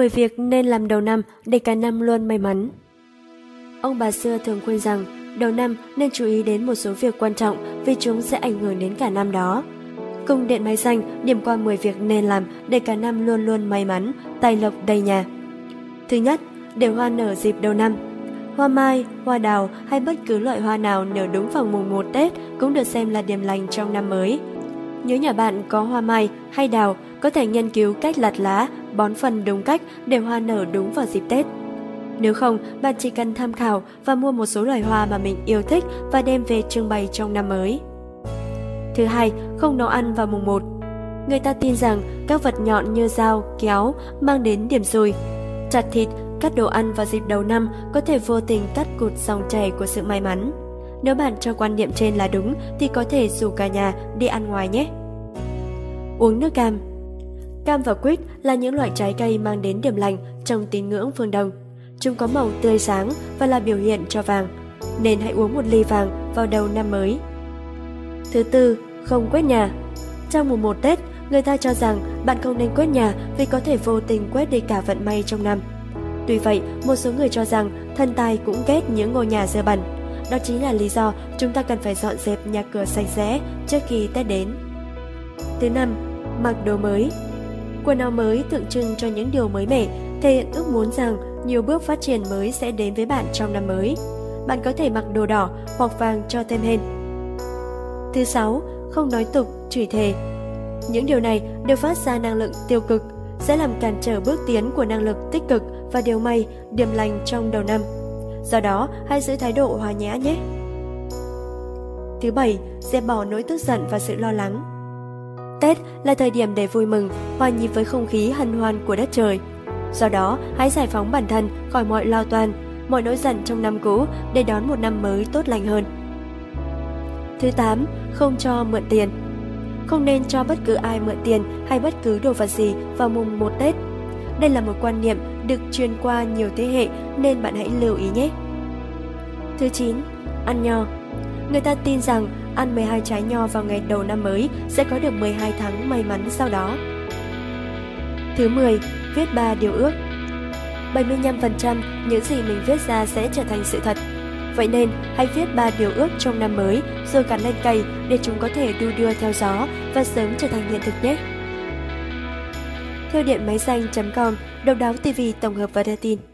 10 việc nên làm đầu năm để cả năm luôn may mắn. Ông bà xưa thường khuyên rằng đầu năm nên chú ý đến một số việc quan trọng vì chúng sẽ ảnh hưởng đến cả năm đó. Cung điện máy xanh điểm qua 10 việc nên làm để cả năm luôn luôn may mắn, tài lộc đầy nhà. Thứ nhất, để hoa nở dịp đầu năm. Hoa mai, hoa đào hay bất cứ loại hoa nào nở đúng vào mùng 1 Tết cũng được xem là điểm lành trong năm mới. Nếu nhà bạn có hoa mai hay đào, có thể nghiên cứu cách lặt lá, bón phân đúng cách để hoa nở đúng vào dịp Tết. Nếu không, bạn chỉ cần tham khảo và mua một số loài hoa mà mình yêu thích và đem về trưng bày trong năm mới. Thứ hai, không nấu ăn vào mùng 1. Người ta tin rằng các vật nhọn như dao, kéo mang đến điểm rồi. Chặt thịt, cắt đồ ăn vào dịp đầu năm có thể vô tình cắt cụt dòng chảy của sự may mắn. Nếu bạn cho quan niệm trên là đúng thì có thể rủ cả nhà đi ăn ngoài nhé. Uống nước cam Cam và quýt là những loại trái cây mang đến điểm lành trong tín ngưỡng phương Đông. Chúng có màu tươi sáng và là biểu hiện cho vàng, nên hãy uống một ly vàng vào đầu năm mới. Thứ tư, không quét nhà. Trong mùng 1 Tết, người ta cho rằng bạn không nên quét nhà vì có thể vô tình quét đi cả vận may trong năm. Tuy vậy, một số người cho rằng thân tài cũng ghét những ngôi nhà dơ bẩn. Đó chính là lý do chúng ta cần phải dọn dẹp nhà cửa sạch sẽ trước khi Tết đến. Thứ năm, mặc đồ mới. Quần áo mới tượng trưng cho những điều mới mẻ, thể hiện ước muốn rằng nhiều bước phát triển mới sẽ đến với bạn trong năm mới. Bạn có thể mặc đồ đỏ hoặc vàng cho thêm hên. Thứ sáu, không nói tục, chửi thề. Những điều này đều phát ra năng lượng tiêu cực, sẽ làm cản trở bước tiến của năng lực tích cực và điều may, điểm lành trong đầu năm. Do đó, hãy giữ thái độ hòa nhã nhé. Thứ bảy, dẹp bỏ nỗi tức giận và sự lo lắng. Tết là thời điểm để vui mừng, hòa nhịp với không khí hân hoan của đất trời. Do đó, hãy giải phóng bản thân khỏi mọi lo toan, mọi nỗi giận trong năm cũ để đón một năm mới tốt lành hơn. Thứ 8. Không cho mượn tiền Không nên cho bất cứ ai mượn tiền hay bất cứ đồ vật gì vào mùng 1 Tết. Đây là một quan niệm được truyền qua nhiều thế hệ nên bạn hãy lưu ý nhé. Thứ 9. Ăn nho Người ta tin rằng ăn 12 trái nho vào ngày đầu năm mới sẽ có được 12 tháng may mắn sau đó. Thứ 10. Viết ba điều ước 75% những gì mình viết ra sẽ trở thành sự thật. Vậy nên, hãy viết ba điều ước trong năm mới rồi cắn lên cây để chúng có thể đu đưa theo gió và sớm trở thành hiện thực nhé. Theo điện máy xanh.com, độc đáo TV tổng hợp và đưa tin.